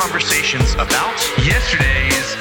conversations about yesterday's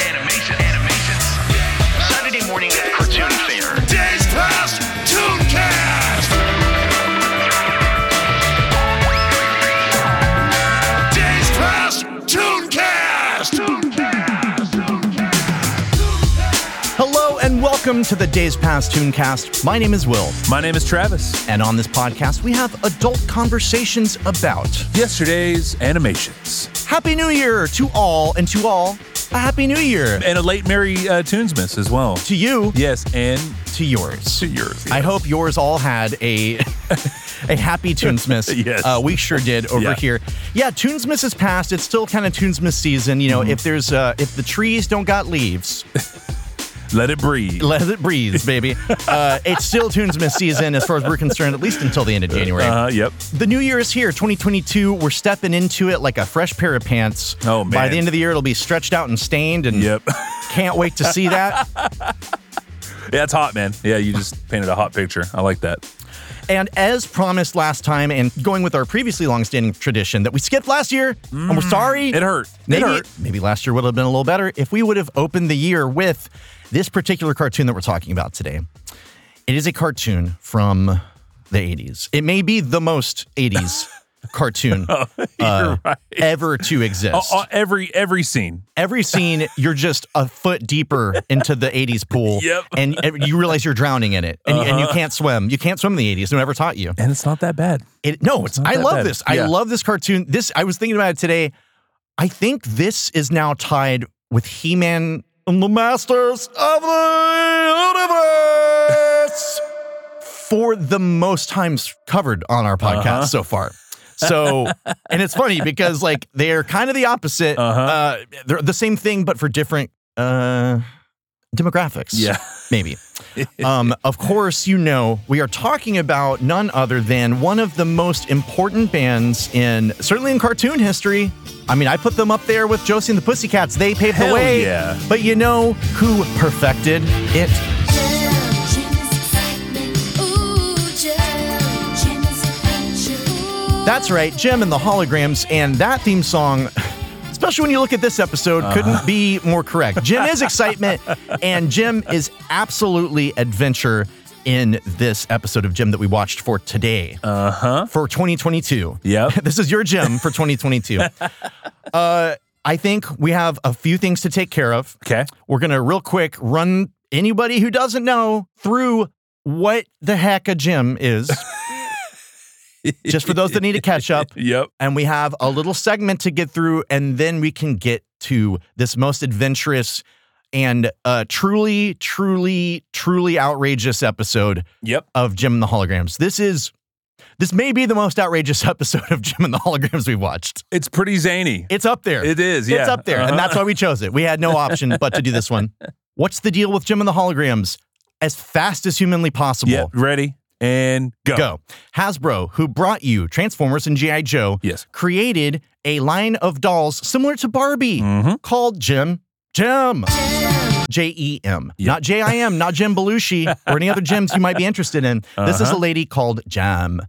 welcome to the Days Past Tooncast. My name is Will, My name is Travis. and on this podcast we have adult conversations about Yesterday's animations. Happy New Year to all, and to all, a Happy New Year And a late Merry uh, Tunesmas as well. to you, Yes, and to yours. to yours. I hope yours all had a a happy Tunesmas. Yes. uh, we sure did over Yeah. here. Yeah, Tunesmas is past. It's still kind of Tunesmas season. You know, Mm-hmm. if there's uh, if the trees don't got leaves, Let it breathe. let it breathe, baby. Uh, it's still Tunesmas season as far as we're concerned, at least until the end of January. Uh, yep. The new year is here, 2022. We're stepping into it like a fresh pair of pants. Oh, man. By the end of the year, it'll be stretched out and stained, and Yep. can't wait to see that. Yeah, it's hot, man. Yeah, you just painted a hot picture. I like that. and as promised last time, and going with our previously long-standing tradition that we skipped last year, and we're sorry. Mm. It hurt. Maybe, it hurt. maybe last year would have been a little better if we would have opened the year with this particular cartoon that we're talking about today. It is a cartoon from the 80s. It may be the most 80s cartoon uh, right. ever to exist. Uh, uh, every every scene. Every scene, you're just a foot deeper into the 80s pool. Yep. And and you realize you're drowning in it. And, and you can't swim. You can't swim in the 80s. No one ever taught you. And it's not that bad. It, no, it's, not I love bad. this. I love this cartoon. This I was thinking about it today. I think this is now tied with He-Man and the Masters of the Universe for the most times covered on our podcast Uh-huh. so far. So, and it's funny because like they're kind of the opposite. Uh-huh. Uh, they're the same thing, but for different uh, demographics. Yeah. maybe. um, of course, you know we are talking about none other than one of the most important bands in certainly in cartoon history. I mean, I put them up there with Josie and the Pussycats. They paved the way. yeah. But you know who perfected it? That's right, Jem and the Holograms, and that theme song. Especially when you look at this episode, Uh-huh. couldn't be more correct. Jem is excitement, and Jem is absolutely adventure in this episode of Jem that we watched for today. Uh huh. for 2022. Yep. this is your Jem for 2022. uh, I think we have a few things to take care of. Okay. We're going to real quick run anybody who doesn't know through what the heck a Jem is, just for those that need to catch up. Yep. And we have a little segment to get through, and then we can get to this most adventurous and uh, truly, truly, truly outrageous episode Yep. of Jem and the Holograms. This is this may be the most outrageous episode of Jem and the Holograms we've watched. It's pretty zany. It's up there. It is, yeah. It's up there. And Uh-huh. that's why we chose it. We had no option but to do this one. What's the deal with Jem and the Holograms? As fast as humanly possible. Yep. Ready and go. Go. Hasbro, who brought you Transformers and G.I. Joe, Yes. created a line of dolls similar to Barbie Mhm. called Jem. Jem. J E M. Not J I M, not Jim Belushi or any other Jims you might be interested in. This is a lady called Jem.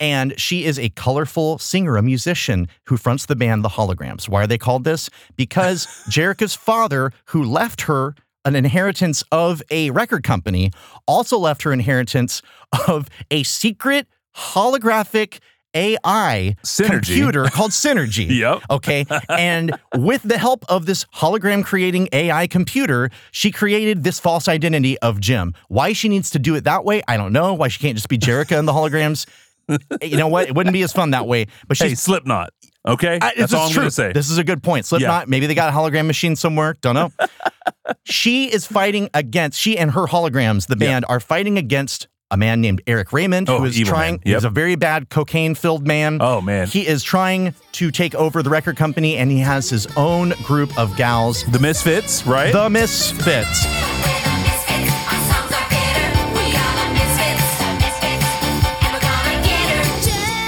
And she is a colorful singer, a musician who fronts the band The Holograms. Why are they called this? Because Jerrica's father, who left her an inheritance of a record company, also left her inheritance of a secret holographic AI Synergy. computer called Synergy. Yep. Okay. And with the help of this hologram creating AI computer, she created this false identity of Jem. Why she needs to do it that way, I don't know. Why she can't just be Jerrica in the holograms. you know what? It wouldn't be as fun that way. But she's Hey, Slipknot. Okay. I- That's all I'm true. gonna say. This is a good point. Slipknot, maybe they got a hologram machine somewhere. Don't know. she is fighting against, she and her holograms, the band, are fighting against a man named Eric Raymond, Oh, who is trying. Yep. he's a very bad cocaine filled man. Oh, man. He is trying to take over the record company and he has his own group of gals, the Misfits, right? the Misfits.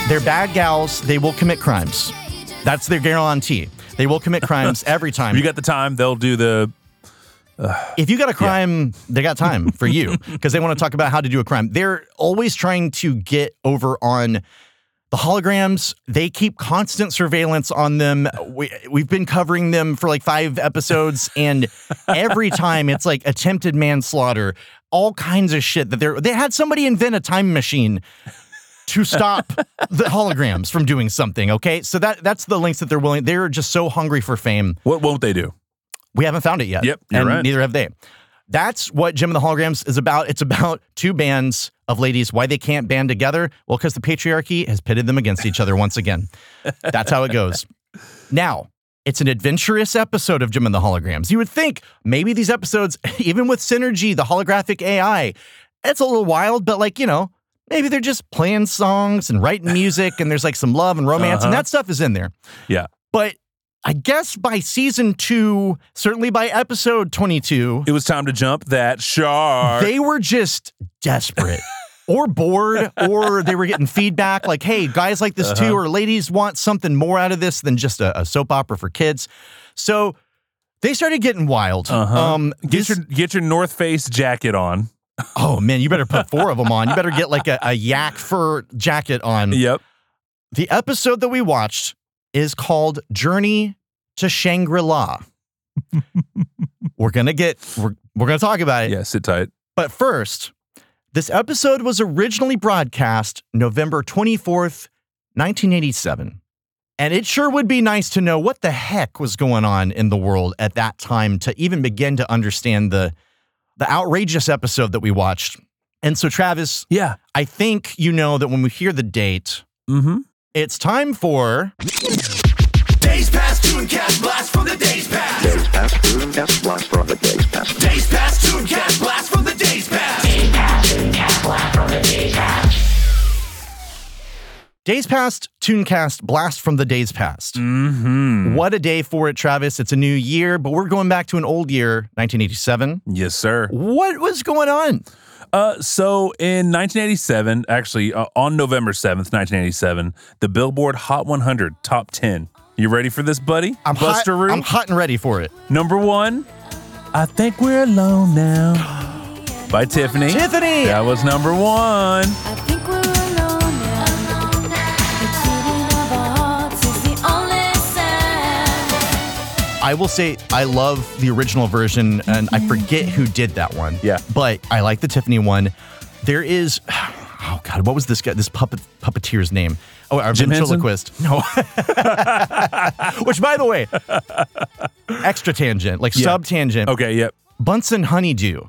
They're bad gals. They will commit crimes. That's their guarantee. They will commit crimes every time. you got the time. They'll do the if you got a crime, they got time for you because they want to talk about how to do a crime. They're always trying to get over on The holograms, they keep constant surveillance on them. We, we've been covering them for like five episodes, and every time it's like attempted manslaughter, all kinds of shit that they're they had somebody invent a time machine to stop the holograms from doing something. Okay. So that that's the links that they're willing. They're just so hungry for fame. What won't they do? We haven't found it yet. Yep, you're and right. neither have they. That's what Jem and the Holograms is about. It's about two bands of ladies. Why they can't band together? Well, because the patriarchy has pitted them against each other once again. That's how it goes. Now, it's an adventurous episode of Jem and the Holograms. You would think maybe these episodes, even with Synergy, the holographic AI, it's a little wild, but like, you know, maybe they're just playing songs and writing music and there's like some love and romance and Uh-huh. that stuff is in there. Yeah. But I guess by season two, certainly by episode 22, It was time to jump that shark. they were just desperate or bored or they were getting feedback like, hey, guys like this Uh-huh. too, or ladies want something more out of this than just a, a soap opera for kids. So they started getting wild. Uh-huh. Um, get this- your get your North Face jacket on. Oh man, you better put four of them on. You better get like a, a yak fur jacket on. Yep. The episode that we watched is called Journey to Shangri-La. we're gonna get we're, we're gonna talk about it. Yeah. Sit tight. But first, this episode was originally broadcast November 24th, 1987. And it sure would be nice to know what the heck was going on in the world at that time to even begin to understand the the outrageous episode that we watched. And so Travis, Yeah. I think you know that when we hear the date, Mm-hmm. it's time for Days past, Tooncast blast from the days past. Days past, Tooncast blast from the days past. Days past, Tooncast blast from the days past. Days Past Tooncast Blast from the Days Past. Mm-hmm. What a day for it, Travis. It's a new year, but we're going back to an old year, 1987. Yes, sir. What was going on? Uh, so in 1987, actually uh, on November 7th, 1987, the Billboard Hot 100 Top 10. You ready for this, buddy? I'm Buster hot, Roo? I'm hot and ready for it. Number one, I think we're alone now. By Tiffany. Tiffany! That was number one. I will say I love the original version, and I mm-hmm. forget who did that one. Yeah. but I like the Tiffany one. There is, oh god, what was this guy? This puppet puppeteer's name? Oh, our Jim ventriloquist. No. Which, by the way, extra tangent, like Yeah. sub tangent. Okay, yep. Bunsen Honeydew.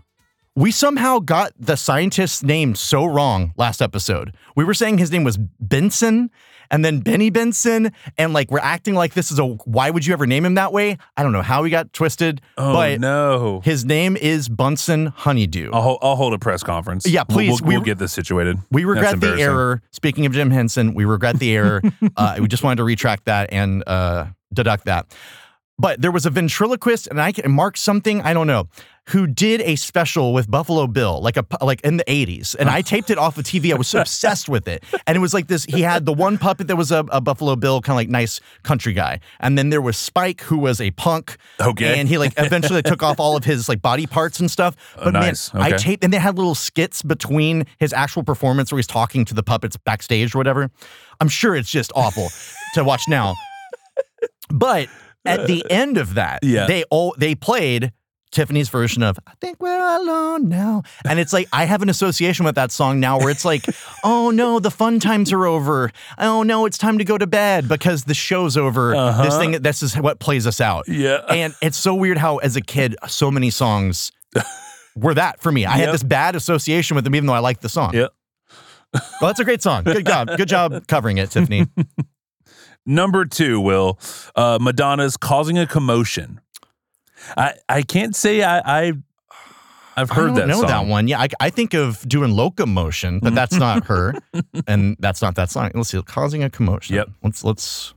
We somehow got the scientist's name so wrong last episode. We were saying his name was Benson and then Benny Benson, and like we're acting like this is a why would you ever name him that way? I don't know how he got twisted, Oh, but no. his name is Bunsen Honeydew. I'll, I'll hold a press conference. Yeah, We'll- please, We'll, we- we'll get this situated. We regret the error. Speaking of Jim Henson, we regret the error. uh, we just wanted to retract that and uh, deduct that. But there was a ventriloquist, and I can Mark something I don't know, who did a special with Buffalo Bill, like a like in the '80s, and I taped it off of TV. I was so obsessed with it, and it was like this. He had the one puppet that was a, a Buffalo Bill, kind of like nice country guy, and then there was Spike, who was a punk. Okay. and he like eventually took off all of his like body parts and stuff. Oh, but nice. man, I Okay. taped, and they had little skits between his actual performance where he's talking to the puppets backstage or whatever. I'm sure it's just awful to watch now. But at the end of that, Yeah. they all they played Tiffany's version of I think we're alone now. And it's like I have an association with that song now where it's like, oh no, the fun times are over. Oh no, it's time to go to bed because the show's over. This thing this is what plays us out. Uh-huh. Yeah. And it's so weird how as a kid, so many songs were that for me. I had this bad association with them even though I liked the song. Yep. Well, that's a great song. Good job. Good job covering it, Tiffany. Number two, Will, uh, Madonna's causing a commotion. I I can't say I, I I've I heard don't that know song. that one. Yeah, I, I think of doing locomotion, but that's not her, and that's not that song. Let's see, causing a commotion. Yep. Let's let's.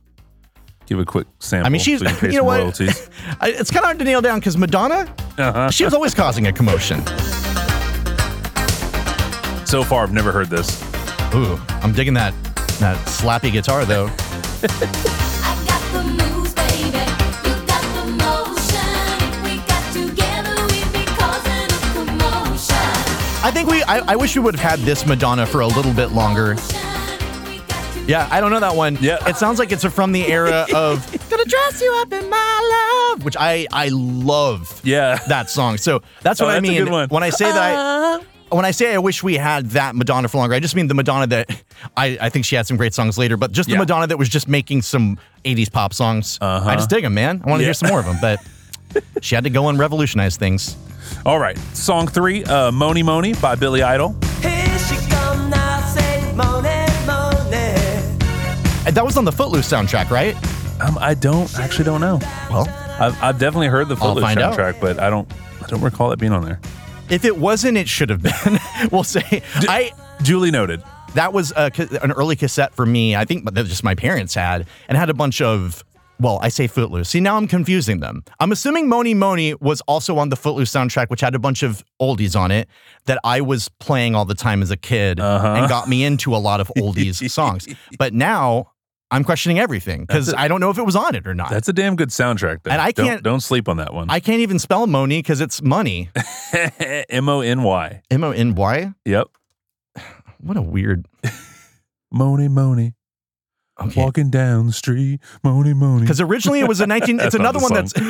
Give a quick sample. I mean, she's so you, you know what? it's kind of hard to nail down because Madonna, Uh-huh. she was always causing a commotion. So far, I've never heard this. Ooh, I'm digging that that slappy guitar though. I got the moves, baby. You got the motion. If we got together, we'd be causing a commotion. I think we. I, I wish we would have had this Madonna for a little bit longer. If we got Yeah, I don't know that one. Yeah. It sounds like it's from the era of Gonna dress you up in my love, which I I love Yeah. that song. So that's what Oh, I that's a mean good one. when I say that I uh, when I say I wish we had that Madonna for longer, I just mean the Madonna that I, I think she had some great songs later, but just the Yeah. Madonna that was just making some 80s pop songs. Uh-huh. I just dig them, man. I want to Yeah. hear some more of them, but she had to go and revolutionize things. All right. Song three, uh, Mony Mony by Billy Idol. Here she come now, say Mony, Mony. That was on the Footloose soundtrack, right? Um, I don't actually don't know. Well, I've, I've definitely heard the Footloose find out. soundtrack, but I don't I don't recall it being on there. If it wasn't, it should have been. we'll say. I Duly noted. that was a, an early cassette for me. I think that just my parents had, and had a bunch of. Well, I say Footloose. See, now I'm confusing them. I'm assuming Mony Mony was also on the Footloose soundtrack, which had a bunch of oldies on it that I was playing all the time as a kid Uh-huh. and got me into a lot of oldies songs. But now I'm questioning everything because I don't know if it was on it or not. That's a damn good soundtrack. Though. And I Don't- can't- don't, sleep on that one. I can't even spell Mony because it's money. M O N Y. M O N Y. Yep. What a weird. Mony Mony. Okay. Walking down the street. Mony Mony. Because originally it was a 19. it's another one that's.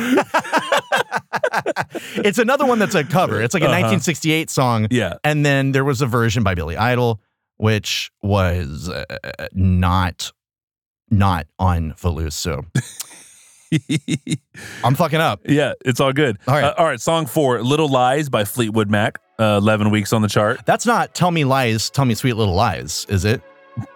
it's another one that's a cover. It's like a Uh-huh. 1968 song. Yeah. And then there was a version by Billy Idol, which was uh, not not on Footloose. So I'm fucking up. yeah, it's all good. All right. Uh, all right. Song four, Little Lies by Fleetwood Mac. Uh, 11 weeks on the chart. That's not "Tell Me Lies, Tell Me Sweet Little Lies," is it?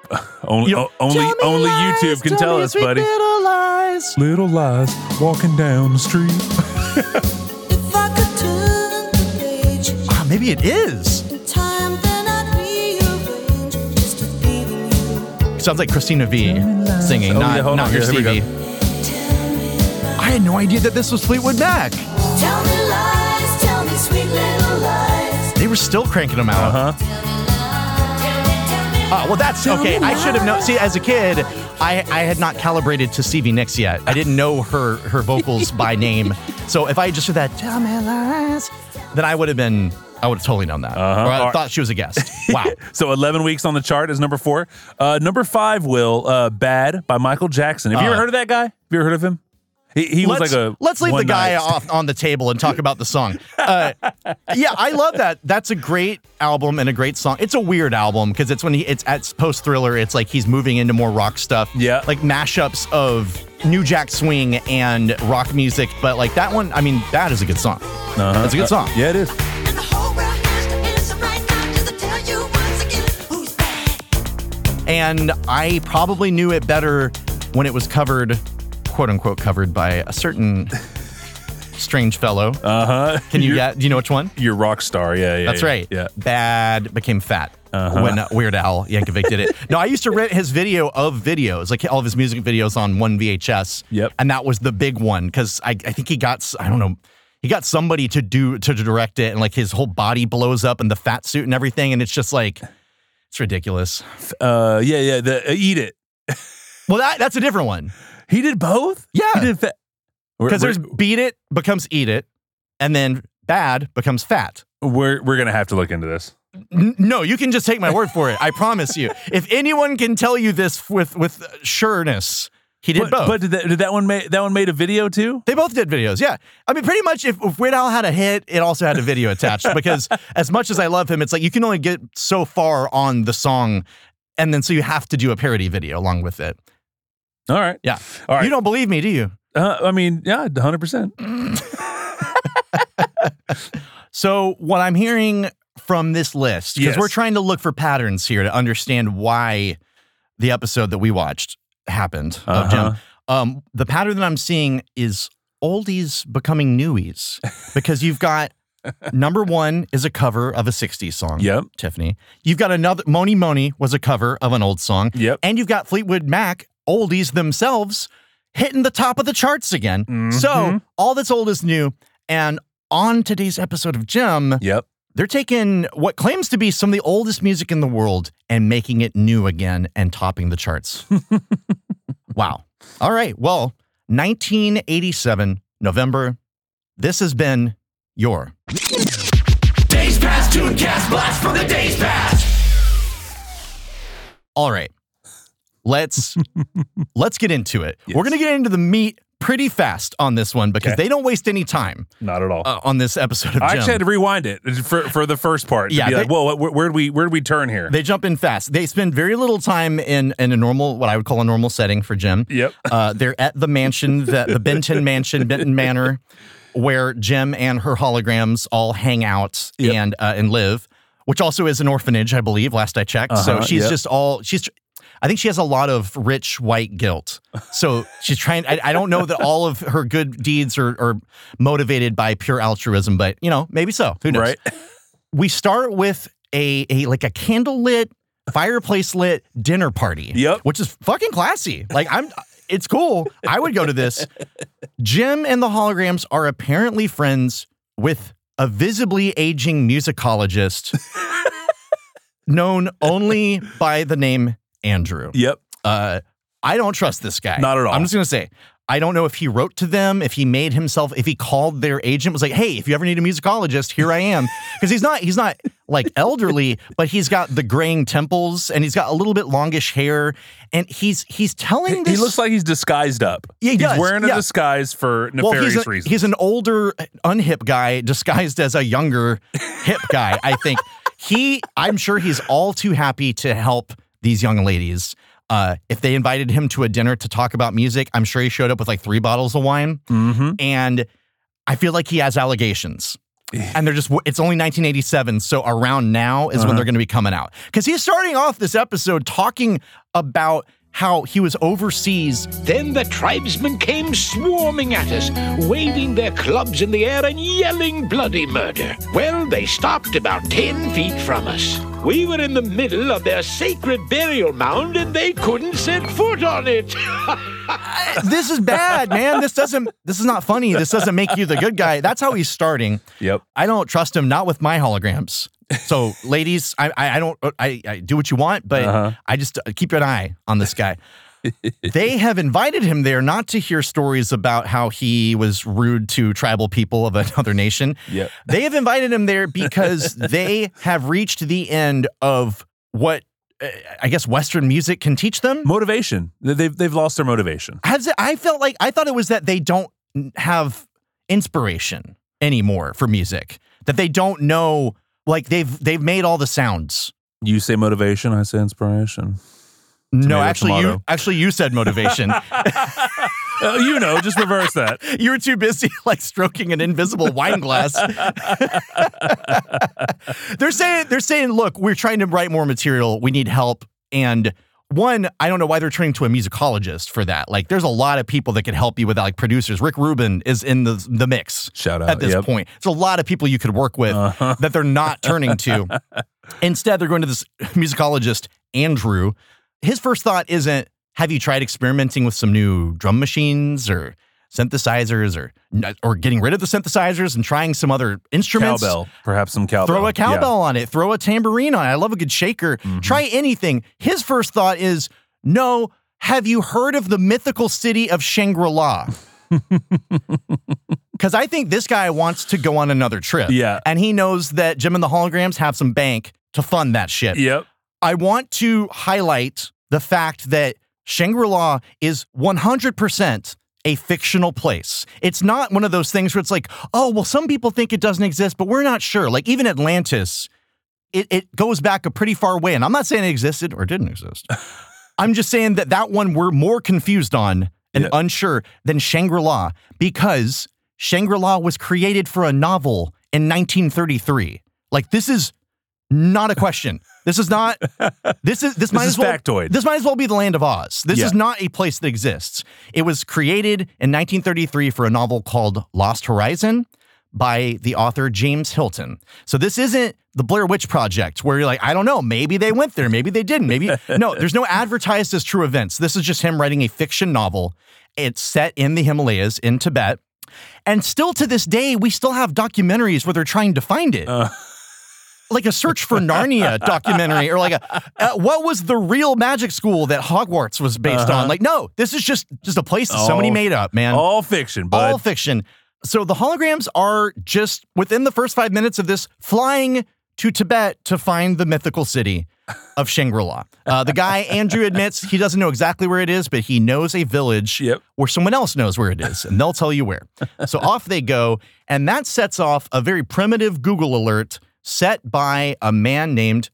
Only, You know, o- only, "Tell only lies, YouTube can tell me us, sweet buddy. Little lies. Little Lies, walking down the street. If I could turn the page Ah, maybe it is. Sounds like Christina V singing, Oh, not, yeah, not on. your Yeah, here we Stevie. I had no idea that this was Fleetwood Mac. Tell me lies, tell me sweet little lies. They were still cranking them out. Uh huh. Oh, well, that's okay. I should have known. See, as a kid, I, I had not calibrated to Stevie Nicks yet. I didn't know her her vocals by name. So if I had just heard that, tell me lies, then I would have been, I would have totally known that. Uh-huh. Or I thought she was a guest. Wow. So 11 weeks on the chart is number four. Uh, number five, Will, uh, Bad by Michael Jackson. Have you Uh, ever heard of that guy? Have you ever heard of him? He, he was like a. let's leave the guy night- off on the table and talk about the song. Uh, yeah, I love that. That's a great album and a great song. It's a weird album because it's when he it's at post thriller. It's like he's moving into more rock stuff. Yeah. like mashups of New Jack Swing and rock music. But like that one, I mean, that is a good song. Uh-huh. It's a good song. Yeah, it is. And I probably knew it better when it was covered, quote unquote, covered by a certain strange fellow. Uh huh. Can you get? Do you know which one? You're rock star. Yeah, yeah. That's yeah, right. Yeah. Bad became fat Uh-huh. when Weird Al Yankovic did it. No, I used to rent his video of videos, like all of his music videos on one VHS. Yep. And that was the big one because I, I think he got, I don't know, he got somebody to do, to direct it and like his whole body blows up and the fat suit and everything. And it's just like, it's ridiculous. Uh, yeah, yeah. The uh, Eat It. Well, that, that's a different one He did both. Yeah. He. Fa- because there's beat it becomes eat it and then bad becomes fat. we're we're gonna have to look into this. N- No, you can just take my word for it. I promise you. If anyone can tell you this with with sureness, he did But, both. but did that, did that one make that one made a video too? they both did videos. Yeah, I mean, pretty much. If, if Weird Al had a hit, it also had a video attached. Because as much as I love him, it's like you can only get so far on the song, and then so you have to do a parody video along with it. All right. Yeah. All right. You don't believe me, do you? Uh, I mean, yeah, hundred percent. So what I'm hearing from this list, because Yes. we're trying to look for patterns here to understand why the episode that we watched happened Uh-huh. Jem. Um, the pattern that I'm seeing is oldies becoming newies because you've got number one is a cover of a 60s song. Yep. Tiffany. You've got another Mony Mony was a cover of an old song. Yep. And you've got Fleetwood Mac, oldies themselves, hitting the top of the charts again. Mm-hmm. So all that's old is new. And on today's episode of Jem, Yep. They're taking what claims to be some of the oldest music in the world and making it new again and topping the charts. wow. All right. Well, 1987, November. This has been your Days past, tune cast blast from the days past. All right. let's let's get into it. We're gonna get into the meat pretty fast on this one because Okay. they don't waste any time Not at all. uh, on this episode of I Jem. actually had to rewind it for, for the first part. Yeah, be like, whoa, where, where'd we where'd we turn here? They jump in fast. They spend very little time in in a normal, what I would call a normal setting for Jem. Yep. Uh, they're at the mansion, the, the Benton Mansion, Benton Manor, where Jem and her holograms all hang out Yep. and uh, and live, which also is an orphanage, I believe. Last I checked, so Uh-huh, she's yep. just all she's. I think she has a lot of rich white guilt. So she's trying. I, I don't know that all of her good deeds are, are motivated by pure altruism, but you know, maybe so. Who knows? right? we start with a, a like a candle lit fireplace lit dinner party Yep. which is fucking classy like i'm it's cool i would go to this jem and the holograms are apparently friends with a visibly aging musicologist known only by the name andrew Yep. uh, I don't trust this guy. Not at all. I'm just gonna say, I don't know if he wrote to them, if he made himself, if he called their agent, was like, "Hey, if you ever need a musicologist, here I am." Because he's not, he's not like elderly, but he's got the graying temples and he's got a little bit longish hair, and he's he's telling He looks like he's disguised up. Yeah, he he's does, wearing a yeah. disguise for well, nefarious he's, a- reasons. he's an older, unhip guy disguised as a younger, hip guy. I think he. I'm sure he's all too happy to help these young ladies. Uh, if they invited him to a dinner to talk about music, I'm sure he showed up with like three bottles of wine. mm-hmm. And I feel like he has allegations. And they're just, it's only 1987. So around now is when Uh-huh. they're going to be coming out. Because he's starting off this episode talking about how he was overseas Then the tribesmen came swarming at us, waving their clubs in the air and yelling bloody murder. Well, they stopped about ten feet from us. We were in the middle of their sacred burial mound and they couldn't set foot on it. this is bad, man. This doesn't. This is not funny. This doesn't make you the good guy. That's how he's starting. Yep. I don't trust him. Not with my holograms. So, ladies, I I, I don't. I, I do what you want, but Uh-huh. I just uh, keep an eye on this guy. They have invited him there not to hear stories about how he was rude to tribal people of another nation. Yep. They have invited him there because they have reached the end of what uh, I guess Western music can teach them. Motivation. They've they've lost their motivation. Has it, I felt like I thought it was that they don't have inspiration anymore for music. That they don't know like they've they've made all the sounds. You say motivation, I say inspiration. No, Tomato, actually you actually you said motivation. Uh, you know, just reverse that. you were too busy like stroking an invisible wine glass. they're saying they're saying, look, we're trying to write more material. We need help. And one, I don't know why they're turning to a musicologist for that. Like, there's a lot of people that could help you with that, like producers. Rick Rubin is in the the mix. Shout out, at this yep. point. There's a lot of people you could work with Uh-huh. that they're not turning to. Instead, they're going to this musicologist, Andrew. His first thought isn't, have you tried experimenting with some new drum machines or synthesizers or or getting rid of the synthesizers and trying some other instruments? Cowbell. Perhaps some cowbell. Throw a Yeah. cowbell on it, throw a tambourine on it. I love a good shaker. Mm-hmm. Try anything. His first thought is, no, have you heard of the mythical city of Shangri-La? Because I think this guy wants to go on another trip. Yeah. And he knows that Jem and the Holograms have some bank to fund that shit. Yep. I want to highlight the fact that Shangri La is 100% a fictional place. It's not one of those things where it's like, oh, well, some people think it doesn't exist, but we're not sure. Like even Atlantis, it, it goes back a pretty far way. And I'm not saying it existed or didn't exist. I'm just saying that that one we're more confused on and Yeah. unsure than Shangri La because Shangri La was created for a novel in 1933. Like this is not a question. This is not. This is this, might is as well. factoid. This might as well be the land of Oz. This Yeah. is not a place that exists. It was created in 1933 for a novel called Lost Horizon by the author James Hilton. So this isn't the Blair Witch Project where you're like, I don't know, maybe they went there, maybe they didn't, maybe no. There's no advertised as true events. This is just him writing a fiction novel. It's set in the Himalayas in Tibet. And still to this day, we still have documentaries where they're trying to find it. Uh. Like a search for Narnia documentary, or like a uh, what was the real magic school that Hogwarts was based on? Like, no, this is just just a place that somebody All- made up, man. All fiction, bud. All fiction. So the holograms are just within the first five minutes of this flying to Tibet to find the mythical city. of Shangri La. Uh, the guy, Andrew, admits he doesn't know exactly where it is, but he knows a village Yep. where someone else knows where it is, and they'll tell you where. So off they go, and that sets off a very primitive Google alert set by a man named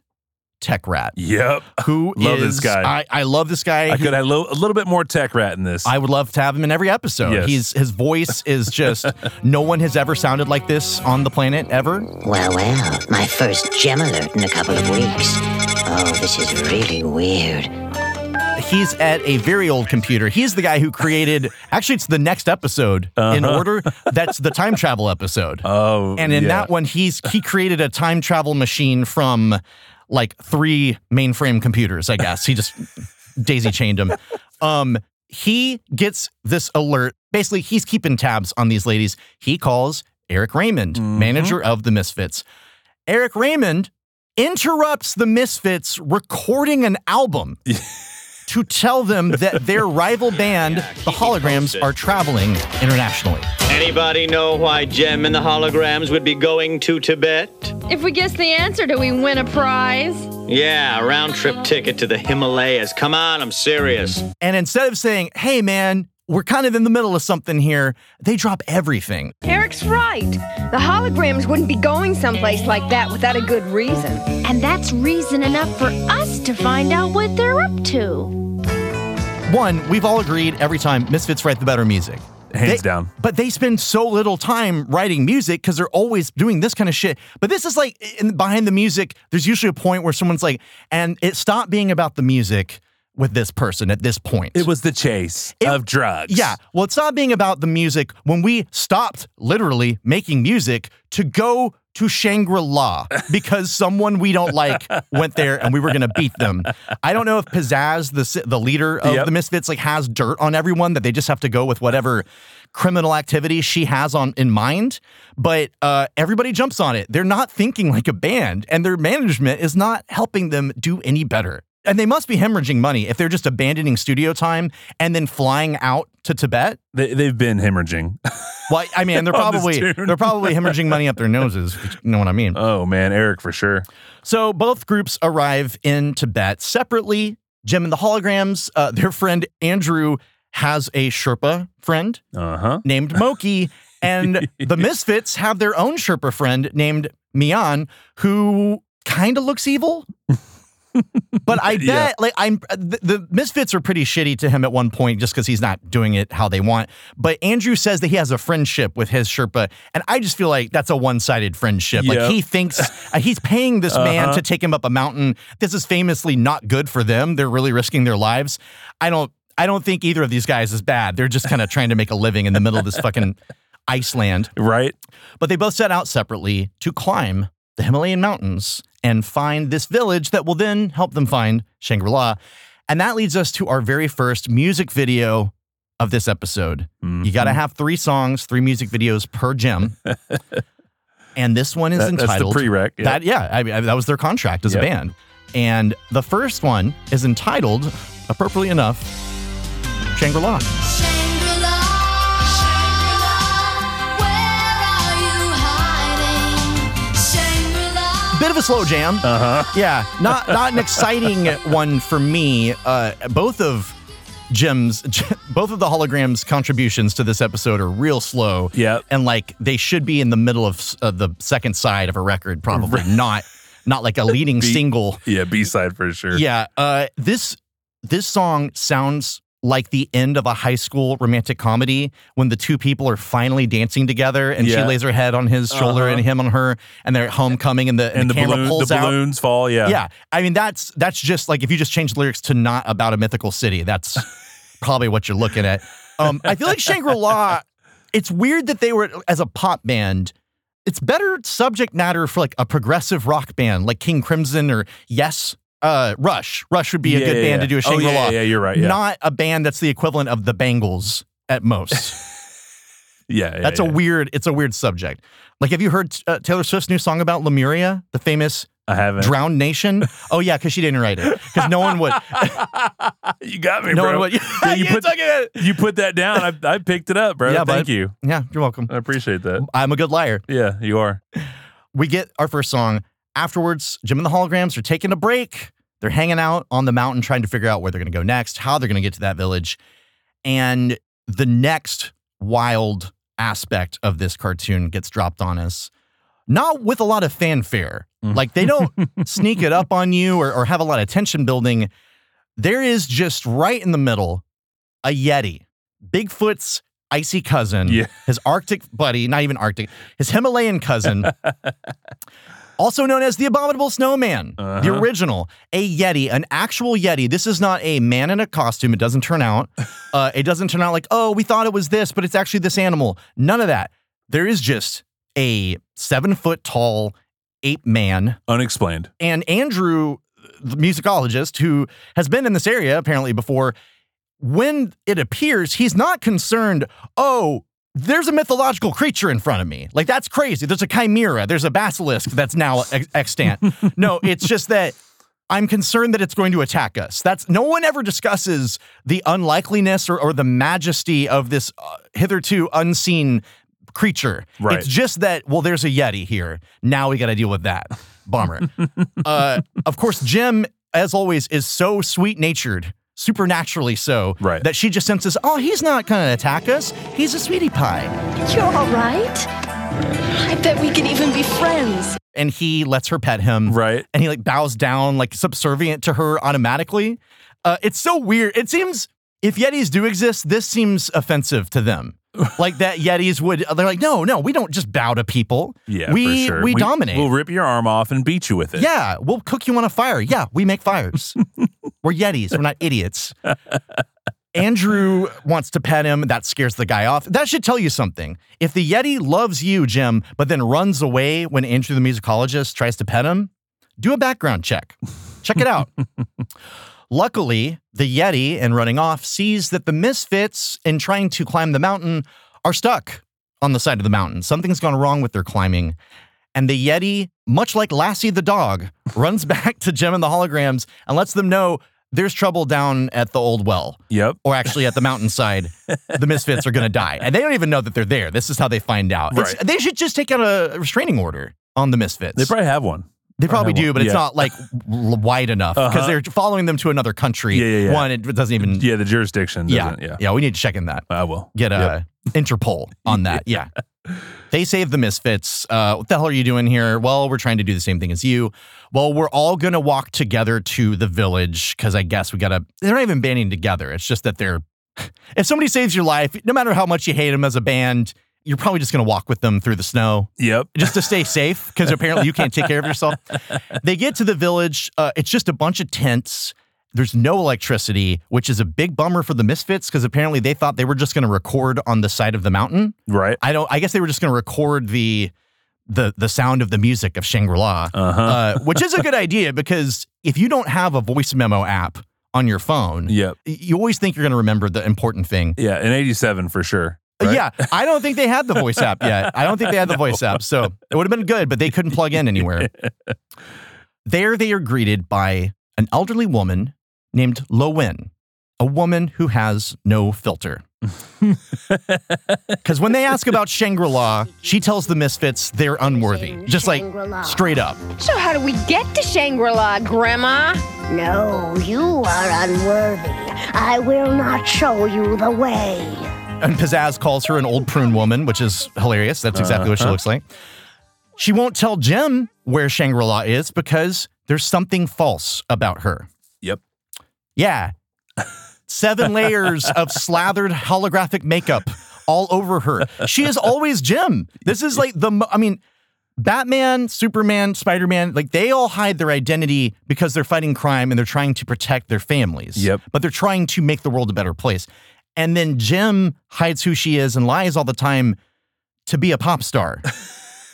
Techrat, Yep. who Love this guy. I, I love this guy. I could have a little, a little bit more Techrat in this. I would love to have him in every episode. Yes. He's his voice is just no one has ever sounded like this on the planet ever. Well, well, my first Jem alert in a couple of weeks. Oh, this is really weird. He's at a very old computer. He's the guy who created actually it's the next episode in order. That's the time travel episode. Uh-huh. oh, and in yeah. that one he's he created a time travel machine from like three mainframe computers, I guess. He just daisy chained them. Um he gets this alert. Basically, he's keeping tabs on these ladies. He calls Eric Raymond, Mm-hmm. manager of the Misfits. Eric Raymond interrupts the Misfits recording an album to tell them that their rival band, the Holograms, are traveling internationally. Anybody know why Jem and the holograms would be going to Tibet? If we guess the answer, do we win a prize? Yeah, a round trip ticket to the Himalayas. Come on, I'm serious. And instead of saying, hey, man, we're kind of in the middle of something here, they drop everything. Eric's right. The holograms wouldn't be going someplace like that without a good reason. And that's reason enough for us to find out what they're up to. One, we've all agreed every time Misfits write the better music. Hands They- down. But they spend so little time writing music because they're always doing this kind of shit. But this is like in, behind the music, there's usually a point where someone's like, and it stopped being about the music with this person at this point. It was the chase It- of drugs. Yeah. Well, it's not being about the music when we stopped literally making music to go to Shangri La because someone we don't like went there and we were going to beat them. I don't know if Pizzazz, the the leader of Yep. the Misfits, like has dirt on everyone that they just have to go with whatever criminal activity she has on in mind. But uh, everybody jumps on it. They're not thinking like a band, and their management is not helping them do any better. And they must be hemorrhaging money if they're just abandoning studio time and then flying out to Tibet. They, they've been hemorrhaging. Well, I mean, they're probably they're probably hemorrhaging money up their noses. You know what I mean? oh, man. Eric, for sure. So both groups arrive in Tibet separately. Jem and the holograms. Uh, their friend Andrew has a Sherpa friend Uh huh. named Moki, and the Misfits have their own Sherpa friend named Mian, who kind of looks evil. But I bet, Yeah. like, I'm the, the Misfits are pretty shitty to him at one point just because he's not doing it how they want. But Andrew says that he has a friendship with his Sherpa, and I just feel like that's a one sided friendship. Yep. Like he thinks uh, he's paying this man Uh-huh. to take him up a mountain. This is famously not good for them. They're really risking their lives. I don't. I don't think either of these guys is bad. They're just kind of trying to make a living in the middle of this fucking Iceland. Right? But they both set out separately to climb the Himalayan mountains and find this village that will then help them find Shangri La. And that leads us to our very first music video of this episode. You got to Mm-hmm. have three songs, three music videos per Jem. and this one is That- that's the entitled prereq, yeah. That yeah, I, I- that was their contract as Yep. a band. And the first one is entitled, appropriately enough, Shangri La. Bit of a slow jam. Uh huh. Yeah, not not an exciting one for me. Uh, both of Jem's, both of the holograms' contributions to this episode are real slow. Yeah, and like they should be in the middle of uh, the second side of a record, probably not not like a leading Be- single. Yeah, B side for sure. Yeah, uh, this this song sounds like the end of a high school romantic comedy when the two people are finally dancing together and she lays her head on his shoulder Uh-huh. and him on her and they're at homecoming and the, and And the, the, camera balloon, pulls the out. balloons fall. Yeah. Yeah, I mean that's that's just like if you just change the lyrics to not about a mythical city, that's probably what you're looking at. Um, I feel like Shangri La. It's weird that they were as a pop band. It's better subject matter for like a progressive rock band like King Crimson or Yes, uh, Rush. Rush would be a Yeah, good yeah, band yeah. to do a Oh, Shangri La. yeah, yeah, you're right. Not a band that's the equivalent of the Bangles at most. Yeah. yeah, that's yeah. a weird. It's a weird subject. Like, have you heard uh, Taylor Swift's new song about Lemuria, the famous I haven't. Drowned Nation? Oh yeah, because she didn't write it. Because no one would. you got me, No bro. one would. Yeah, you, You put, you put that down. I, I picked it up, bro. Yeah, Thank bud. you. Yeah, you're welcome. I appreciate that. I'm a good liar. Yeah, you are. We get our first song. Afterwards, Jem and the Holograms are taking a break. They're hanging out on the mountain trying to figure out where they're going to go next, how they're going to get to that village. And the next wild aspect of this cartoon gets dropped on us, not with a lot of fanfare. Mm. Like they don't sneak it up on you or, or have a lot of tension building. There is just right in the middle a Yeti, Bigfoot's icy cousin, Yeah. his Arctic buddy, not even Arctic, his Himalayan cousin, also known as the Abominable Snowman, the Uh-huh. original, a Yeti, an actual Yeti. This is not a man in a costume. It doesn't turn out. Uh, it doesn't turn out like, oh, we thought it was this, but it's actually this animal. None of that. There is just a seven foot tall ape man. Unexplained. And Andrew, the musicologist who has been in this area apparently before, when it appears, he's not concerned, oh, there's a mythological creature in front of me. Like, that's crazy. There's a chimera, there's a basilisk that's now ex- extant. no, it's just that I'm concerned that it's going to attack us. That's no one ever discusses the unlikeliness or, or the majesty of this uh, hitherto unseen creature. Right. It's just that, well, there's a Yeti here. Now we got to deal with that. Bummer. uh, of course, Jem, as always, is so sweet natured, supernaturally so, Right. that she just senses, oh, he's not going to attack us. He's a sweetie pie. You're all right? I bet we could even be friends. And he lets her pet him. Right. And he like bows down, like subservient to her automatically. Uh, it's so weird. It seems if Yetis do exist, this seems offensive to them. like that Yetis would, they're like, no, no, we don't just bow to people. Yeah, we, sure. We, dominate. We'll rip your arm off and beat you with it. Yeah, we'll cook you on a fire. Yeah, we make fires. we're Yetis. We're not idiots. Andrew wants to pet him. That scares the guy off. That should tell you something. If the Yeti loves you, Jem, but then runs away when Andrew the musicologist tries to pet him, do a background check. Check it out. Luckily, the Yeti, in running off, sees that the misfits, in trying to climb the mountain, are stuck on the side of the mountain. Something's gone wrong with their climbing. And the Yeti, much like Lassie the dog, runs back to Jem and the holograms and lets them know there's trouble down at the old well, Yep. or actually at the mountainside. the misfits are going to die. And they don't even know that they're there. This is how they find out. It's- Right. they should just take out a restraining order on the misfits. They probably have one. They probably do, but it's Yeah. not like wide enough because Uh-huh. they're following them to another country. Yeah, yeah, yeah. One, it doesn't even. Yeah, the jurisdiction. yeah, Doesn't, yeah. We need to check in that. I will. Get a Interpol on that. yeah. They save the misfits. Uh, what the hell are you doing here? Well, we're trying to do the same thing as you. Well, we're all gonna walk together to the village because I guess we gotta. They're not even banding together. It's just that they're. If somebody saves your life, no matter how much you hate them as a band, you're probably just gonna walk with them through the snow Yep. just to stay safe because apparently you can't take care of yourself. They get to the village. Uh, it's just a bunch of tents. There's no electricity, which is a big bummer for the Misfits because apparently they thought they were just going to record on the side of the mountain. Right. I don't. I guess they were just going to record the the the sound of the music of Shangri La, Uh-huh. uh, which is a good idea because if you don't have a voice memo app on your phone, Yep. you always think you're going to remember the important thing. Yeah. In 87 for sure. Right? Yeah, I don't think they had the voice app yet. I don't think they had the voice app. So it would have been good, but they couldn't plug in anywhere. there they are greeted by an elderly woman named Lo Wen, a woman who has no filter. Because when they ask about Shangri La, she tells the misfits they're unworthy. Just like straight up. So how do we get to Shangri-La, Grandma? No, you are unworthy. I will not show you the way. And Pizzazz calls her an old prune woman, which is hilarious. That's exactly what she Uh-huh. looks like. She won't tell Jem where Shangri La is because there's something false about her. Yep. Yeah. Seven layers of slathered holographic makeup all over her. She is always Jem. This is like the, mo- I mean, Batman, Superman, Spider Man, like they all hide their identity because they're fighting crime and they're trying to protect their families. Yep. But they're trying to make the world a better place. And then Jem hides who she is and lies all the time to be a pop star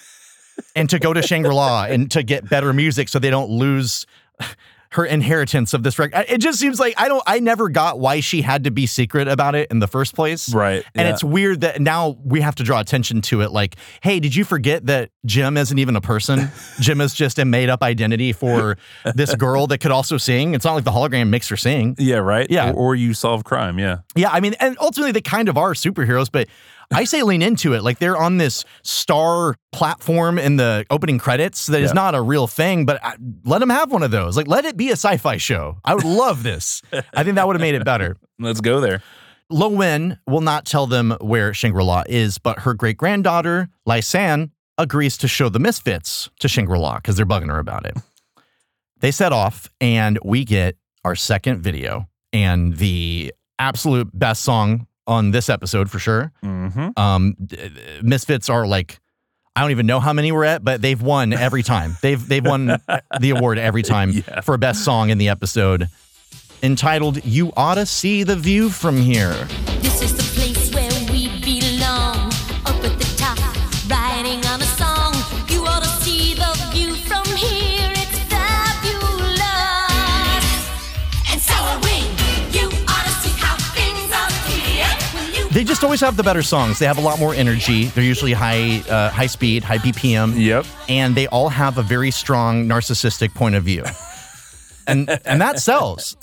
and to go to Shangri La and to get better music so they don't lose her inheritance of this record. It just seems like I don't, I never got why she had to be secret about it in the first place. Right. And yeah. it's weird that now we have to draw attention to it. Like, hey, did you forget that Jem isn't even a person? Jem is just a made up identity for this girl that could also sing. It's not like the hologram makes her sing. Yeah, right? Yeah. Or, or you solve crime. Yeah. Yeah, I mean, and ultimately they kind of are superheroes, but I say lean into it. Like they're on this star platform in the opening credits that is Yeah. not a real thing, but I, let them have one of those. Like let it be a sci-fi show. I would love this. I think that would have made it better. Let's go there. Lo Wen will not tell them where Shangri-La is, but her great granddaughter, Lai San, agrees to show the misfits to Shangri-La because they're bugging her about it. They set off, and we get our second video and the absolute best song on this episode for sure. Mm-hmm. Um, d- d- Misfits are like, I don't even know how many we're at, but they've won every time. They've they've won the award every time Yeah. for best song in the episode, entitled "You Oughta See the View from Here." They just always have the better songs. They have a lot more energy. They're usually high uh, high speed, high BPM. Yep. and they all have a very strong narcissistic point of view. and and that sells.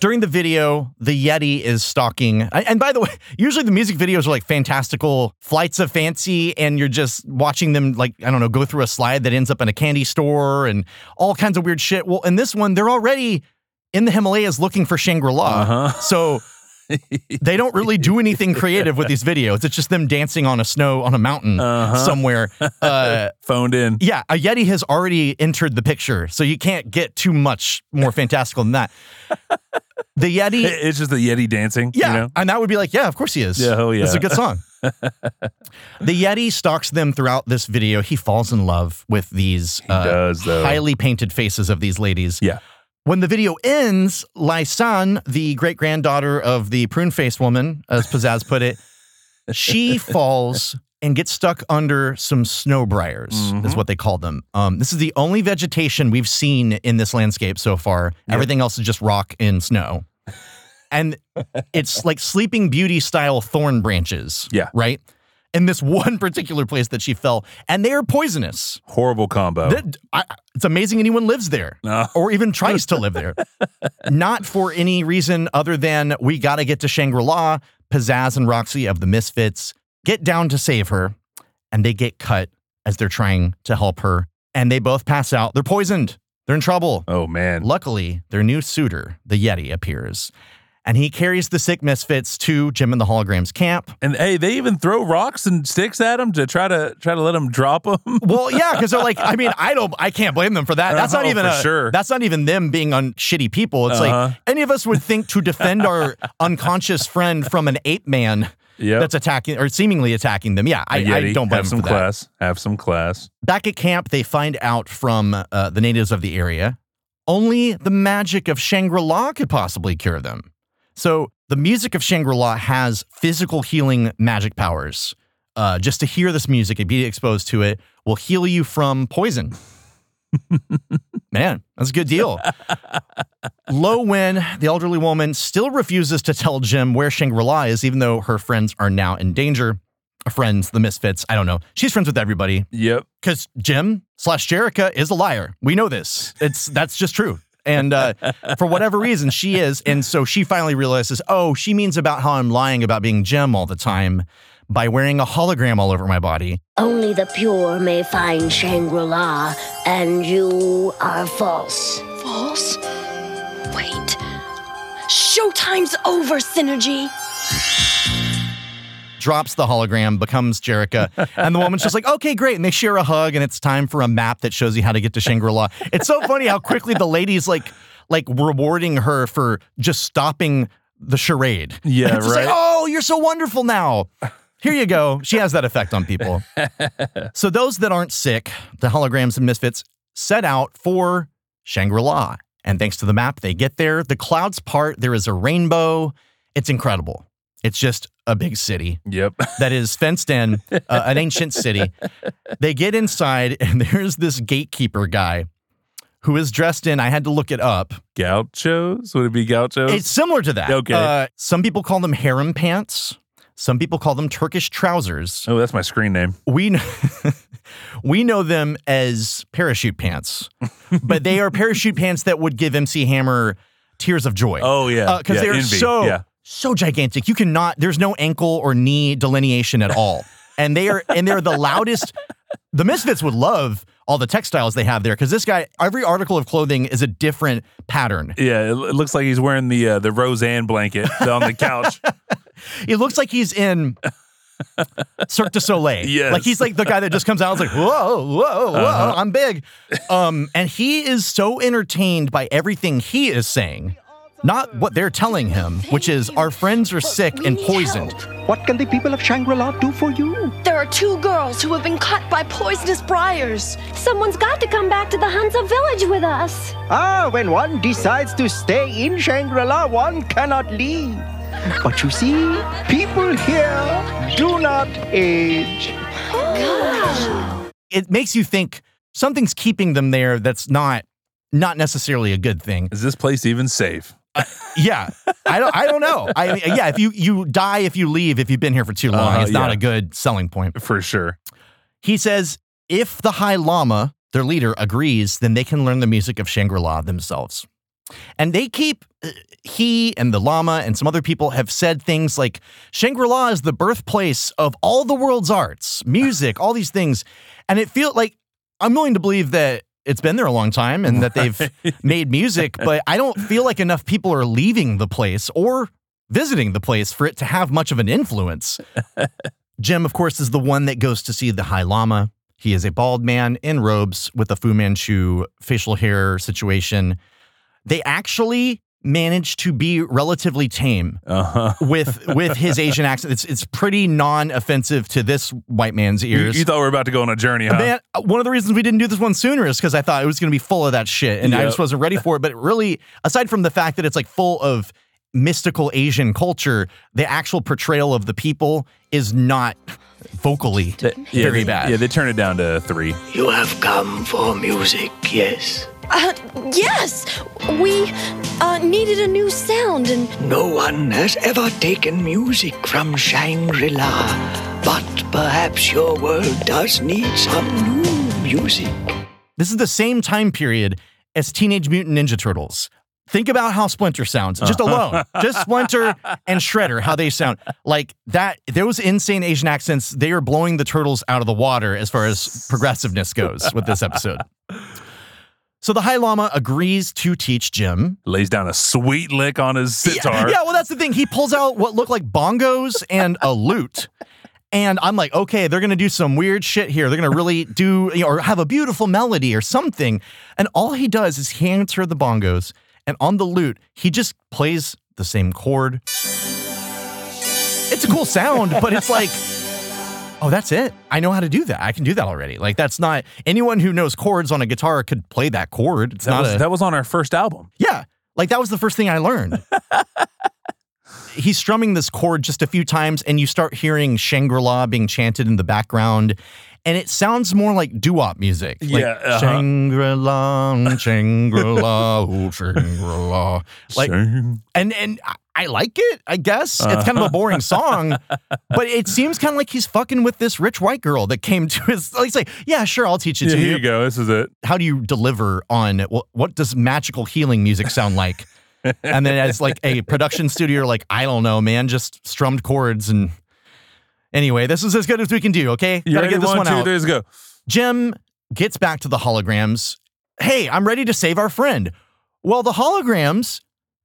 During the video, the Yeti is stalking. And by the way, usually the music videos are like fantastical flights of fancy, and you're just watching them like I don't know go through a slide that ends up in a candy store and all kinds of weird shit. Well, in this one, they're already in the Himalayas looking for Shangri La, Uh-huh. so they don't really do anything creative with these videos. It's just them dancing on a snow on a mountain Uh-huh. somewhere. Uh, Phoned in. yeah, a Yeti has already entered the picture, so you can't get too much more fantastical than that. The Yeti, It's just the Yeti dancing. yeah, You know? and that would be like, yeah, of course he is. Yeah, oh, yeah. It's a good song. the Yeti stalks them throughout this video. He falls in love with these uh, does, highly painted faces of these ladies. Yeah. When the video ends, Lai San, the great granddaughter of the prune faced woman, as Pizzazz put it, she falls and gets stuck under some snow briars, Mm-hmm. is what they call them. Um, this is the only vegetation we've seen in this landscape so far. Everything else is just rock and snow. And it's like Sleeping Beauty style thorn branches. Yeah. Right? In this one particular place that she fell, and they are poisonous. Horrible combo. That- I- it's amazing anyone lives there No. or even tries to live there. Not for any reason other than we got to get to Shangri La. Pizzazz and Roxy of the Misfits get down to save her, and they get cut as they're trying to help her, and they both pass out. They're poisoned. They're in trouble. oh man. Luckily, their new suitor, the Yeti, appears. And he carries the sick misfits to Jem and the Holograms camp. And hey, they even throw rocks and sticks at him to try to try to let him drop them. Well, yeah, because they're like, I mean, I don't, I can't blame them for that. That's not Oh, even a, sure. That's not even them being on shitty people. It's Uh-huh. like any of us would think to defend our unconscious friend from an ape man Yep. that's attacking or seemingly attacking them. Yeah, I, I don't blame have them some for that. class. Have some class. Back at camp, they find out from uh, the natives of the area only the magic of Shangri La could possibly cure them. So the music of Shangri La has physical healing magic powers. Uh, just to hear this music and be exposed to it will heal you from poison. Man, that's a good deal. Lo Wen, the elderly woman, still refuses to tell Jem where Shangri La is, even though her friends are now in danger. Friends, the misfits, I don't know. She's friends with everybody Yep. because Jem slash Jerrica is a liar. We know this. It's that's just true. And uh, for whatever reason, she is. And so she finally realizes, oh, she means about how I'm lying about being Jem all the time by wearing a hologram all over my body. Only the pure may find Shangri La, and you are false. False? Wait. Showtime's over, Synergy. Drops the hologram, becomes Jerrica, and the woman's just like, okay, great. And they share a hug, and it's time for a map that shows you how to get to Shangri-La. It's so funny how quickly the lady's like, like rewarding her for just stopping the charade. Yeah, just like, right. oh, you're so wonderful now. Here you go. She has that effect on people. so those that aren't sick, the holograms and misfits, set out for Shangri-La. And thanks to the map, they get there. The clouds part. There is a rainbow. It's incredible. It's just a big city Yep. that is fenced in, uh, an ancient city. They get inside, and there's this gatekeeper guy who is dressed in, I had to look it up. Gauchos? Would it be gauchos? It's similar to that. Okay. Uh, some people call them harem pants. Some people call them Turkish trousers. oh, that's my screen name. We know, we know them as parachute pants, but they are parachute pants that would give MC Hammer tears of joy. Oh yeah. because yeah, they're envy. so Yeah. So gigantic. You cannot, there's no ankle or knee delineation at all. And they are, and they're the loudest. The Misfits would love all the textiles they have there because this guy, every article of clothing is a different pattern. Yeah, it, looks like he's wearing the uh, the Roseanne blanket on the couch. It looks like he's in Cirque du Soleil. Yes. Like he's like the guy that just comes out and is like, whoa, whoa, whoa, Uh-huh. I'm big. Um, and he is so entertained by everything he is saying, not what they're telling him, which is our friends are sick and poisoned. What can the people of Shangri-La do for you? There are two girls who have been cut by poisonous briars. Someone's got to come back to the Hansa village with us. Ah, when one decides to stay in Shangri-La, one cannot leave. But you see, people here do not age. It makes you think something's keeping them there that's not not necessarily a good thing. Is this place even safe? Yeah, I don't. I don't know. I mean, yeah, if you you die if you leave if you've been here for too long, Uh-huh, it's not yeah. a good selling point. For sure. He says if the High Lama, their leader, agrees, then they can learn the music of Shangri La themselves. And they keep, uh, he and the Lama and some other people have said things like Shangri La is the birthplace of all the world's arts, music, all these things. And it feels like I'm willing to believe that it's been there a long time and that they've made music, but I don't feel like enough people are leaving the place or visiting the place for it to have much of an influence. Jem, of course, is the one that goes to see the High Lama. He is a bald man in robes with a Fu Manchu facial hair situation. They actually managed to be relatively tame Uh-huh. with with his Asian accent. It's it's pretty non-offensive to this white man's ears. you thought we were about to go on a journey, huh? Man, one of the reasons we didn't do this one sooner is because I thought it was going to be full of that shit, and I just wasn't ready for it. But really, aside from the fact that it's like full of mystical Asian culture, the actual portrayal of the people is not vocally yeah, very they, bad. Yeah, they turned it down to three. You have come for music, yes. Uh, yes, we uh, needed a new sound, and No one has ever taken music from Shangri La, but perhaps your world does need some new music. This is the same time period as Teenage Mutant Ninja Turtles. Think about how Splinter sounds, just alone. just Splinter and Shredder, how they sound. Like that, those insane Asian accents, they are blowing the turtles out of the water as far as progressiveness goes with this episode. So the High Lama agrees to teach Jem. Lays down a sweet lick on his sitar. Yeah, well, that's the thing. He pulls out what look like bongos and a lute. And I'm like, okay, they're gonna do some weird shit here. They're gonna really do, you know, or have a beautiful melody or something. And all he does is he hands her the bongos, and on the lute, he just plays the same chord. It's a cool sound, but it's like, oh, that's it. I know how to do that. I can do that already. Like that's not anyone who knows chords on a guitar could play that chord. It's That not was, a, that was on our first album. yeah. Like that was the first thing I learned. He's strumming this chord just a few times, and you start hearing Shangri La being chanted in the background. And it sounds more like doo wop music. Like, Yeah, uh-huh. Shangri La, Shangri La, Shangri La. Like, Shang- and, and I- like it, I guess. It's kind of a uh-huh. boring song, but it seems kind of like he's fucking with this rich white girl that came to his, like, say, yeah, sure, I'll teach it Yeah, to here you you go. This is it. how do you deliver on what, what does magical healing music sound like? and then as like a production studio, like, I don't know, man, just strummed chords and anyway, this is as good as we can do. Okay, You gotta get this One, one two, out. three, let's go. Jem gets back to the holograms. Hey, I'm ready to save our friend. Well, the holograms,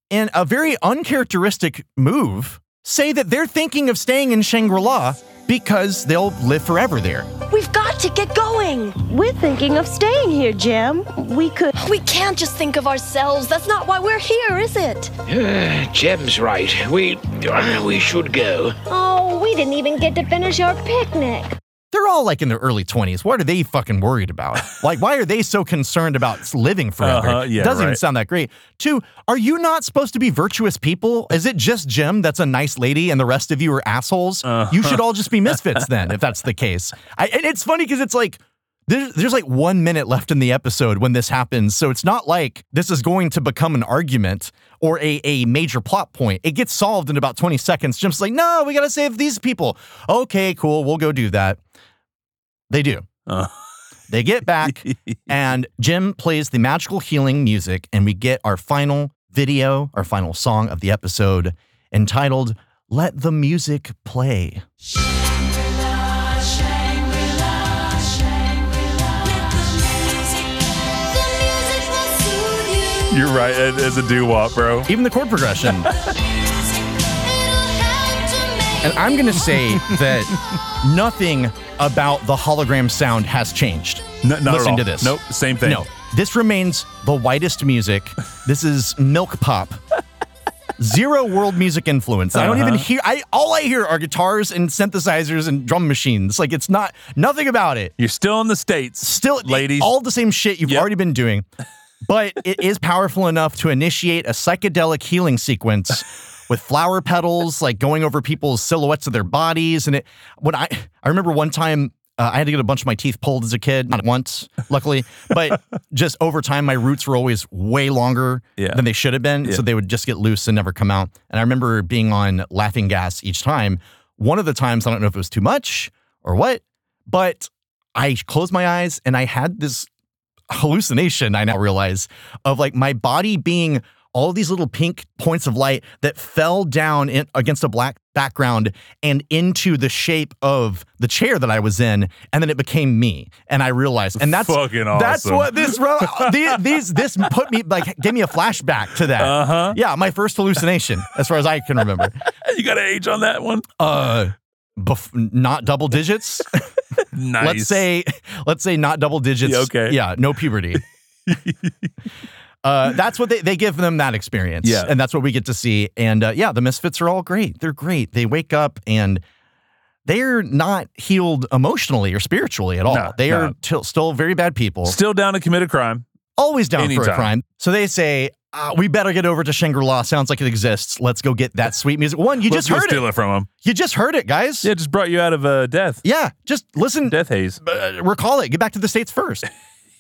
in a very uncharacteristic move, say that they're thinking of staying in Shangri La because they'll live forever there. we've got to get going. We're thinking of staying here, Jem. We could. We can't just think of ourselves. That's not why we're here, is it? Uh, Jem's right. We uh, we should go. Oh, we didn't even get to finish our picnic. They're all like in their early 20s. What are they fucking worried about? Like, why are they so concerned about living forever? Uh-huh, yeah, Doesn't even sound that great. Two, are you not supposed to be virtuous people? Is it just Jem that's a nice lady and the rest of you are assholes? Uh-huh. You should all just be misfits then, if that's the case. I, and it's funny because it's like, there's, there's like one minute left in the episode when this happens. So it's not like this is going to become an argument or a, a major plot point. It gets solved in about 20 seconds. Jem's like, no, we got to save these people. Okay, cool. We'll go do that. They do. Uh, They get back, and Jem plays the magical healing music, and we get our final video, our final song of the episode. entitled Let the Music Play. You're right. it- It's a doo wop, bro. Even the chord progression. and I'm going to say that nothing about the hologram sound has changed. No, not at Listen all. to this. Nope, same thing. No, this remains the whitest music. This is milk pop. Zero world music influence. I don't even Uh-huh. hear. I all I hear are guitars and synthesizers and drum machines. Like it's not nothing about it. You're still in the states, Still, ladies. all the same shit you've already been doing, but it is powerful enough to initiate a psychedelic healing sequence with flower petals, like going over people's silhouettes of their bodies. And it, when I, I remember one time. Uh, I had to get a bunch of my teeth pulled as a kid, not once, luckily, but just over time, my roots were always way longer Yeah. than they should have been. Yeah. So they would just get loose and never come out. And I remember being on laughing gas each time. One of the times, I don't know if it was too much or what, but I closed my eyes and I had this hallucination, I now realize, of like my body being all these little pink points of light that fell down in, against a black background and into the shape of the chair that I was in, and then it became me. And I realized, and that's Fucking awesome. That's what this the- these this put me like gave me a flashback to that. Uh huh. Yeah, my first hallucination, as far as I can remember. You got an age on that one? Uh, bef- not double digits. Nice. Let's say, let's say not double digits. Yeah, okay. Yeah, no puberty. uh, that's what they, they give them that experience. Yeah. And that's what we get to see. And uh, yeah, the Misfits are all great. They're great. They wake up and they're not healed emotionally or spiritually at all. No, they no. are t- still very bad people. Still down to commit a crime. Always down for a crime. So they say, uh, we better get over to Shangri La. Sounds like it exists. Let's go get that sweet music. One, you Let's just heard steal it. it from him. You just heard it, guys. Yeah, just brought you out of uh, death. Yeah, just listen. Death haze. uh, recall it. Get back to the states first.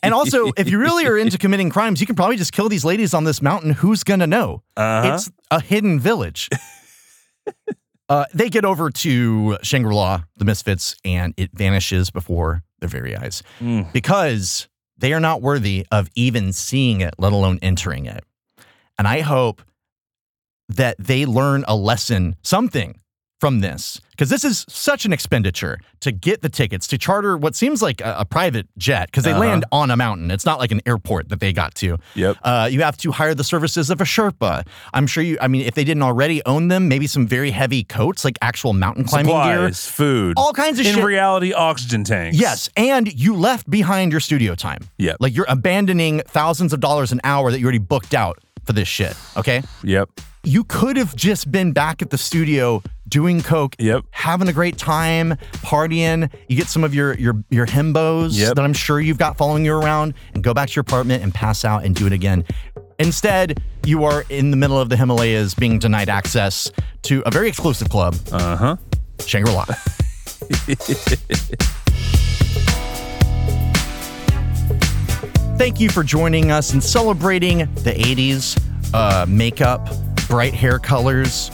And also, if you really are into committing crimes, you can probably just kill these ladies on this mountain. Who's gonna know? Uh-huh. It's a hidden village. uh, they get over to Shangri La, the Misfits, and it vanishes before their very eyes Mm. because they are not worthy of even seeing it, let alone entering it. And I hope that they learn a lesson, something from this, because this is such an expenditure to get the tickets to charter what seems like a, a private jet, because they Uh-huh. land on a mountain. It's not like an airport that they got to. Yep. Uh, you have to hire the services of a Sherpa. I'm sure you, I mean, if they didn't already own them, maybe some very heavy coats, like actual mountain climbing gear. Supplies, food, All kinds of shit. in shit. reality, oxygen tanks. Yes, and you left behind your studio time. Yeah. Like you're abandoning thousands of dollars an hour that you already booked out for this shit. Okay. Yep. You could have just been back at the studio doing coke, Yep. having a great time, partying. You get some of your your your himbos Yep. that I'm sure you've got following you around, and go back to your apartment and pass out and do it again. Instead, you are in the middle of the Himalayas, being denied access to a very exclusive club, Uh huh. Shangri La. Thank you for joining us and celebrating the 80s uh, makeup, bright hair colors,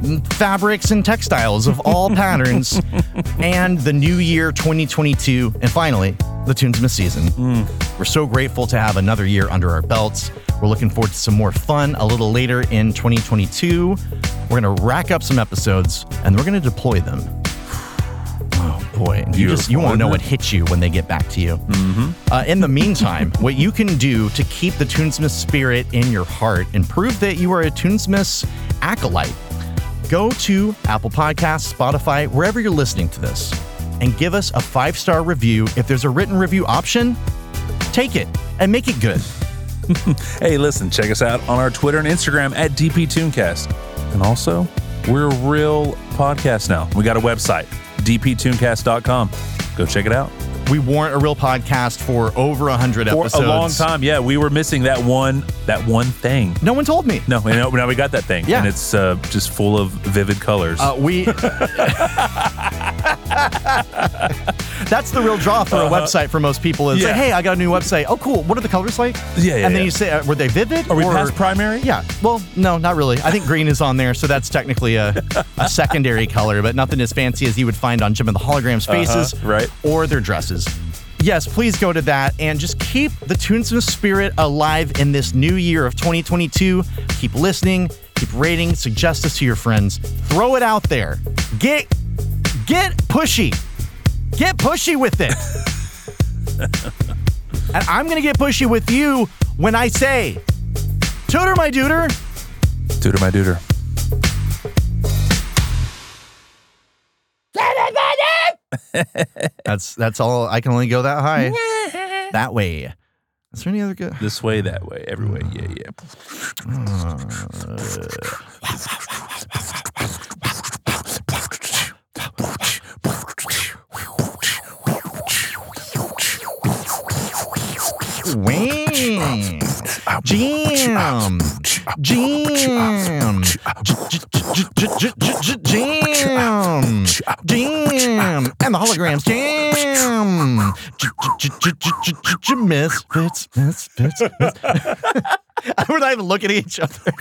mm, fabrics, and textiles of all patterns, and the new year 2022, and finally, the Tunesmith season. We're so grateful to have another year under our belts. We're looking forward to some more fun a little later in 2022. We're going to rack up some episodes and we're going to deploy them. Boy, you just you won't know what hits you when they get back to you. Uh, in the meantime, what you can do to keep the Tunesmith spirit in your heart and prove that you are a Tunesmith acolyte, go to Apple Podcasts, Spotify, wherever you're listening to this, and give us a five star review. If there's a written review option, take it and make it good. Hey, listen, check us out on our Twitter and Instagram at DP Tooncast. And also, we're a real podcast now. We got a website, dptooncast.com. Go check it out. We weren't a real podcast for over a 100 For episodes. a long time, yeah, we were missing that one that one thing. No one told me. No, and now now we got that thing. Yeah. And it's uh, just full of vivid colors. Uh, we. That's the real draw for a Uh-huh. website for most people. Is Yeah. like, hey, I got a new website. Oh, cool. What are the colors like? Yeah, yeah, And then yeah. you say, uh, were they vivid? Are we or- past primary? Yeah. Well, no, not really. I think green is on there, so that's technically a, a secondary color, but nothing as fancy as you would find on Jem and the Holograms' faces Uh-huh, right. or their dresses. Yes, please go to that and just keep the Tunesmith spirit alive in this new year of 2022. Keep listening, Keep rating, suggest us to your friends. Throw it out there. Get get pushy. Get pushy with it. and I'm gonna get pushy with you when I say, Tutor my duder. Tutor my duder. That's that's all. I can only go that high. that way. Is there any other good? This way, that way, every way. Yeah, yeah. Uh, Wing. Jam. Jam. Jam. Jam. And the holograms. Jam. Misfits. Misfits. We're not even looking at each other.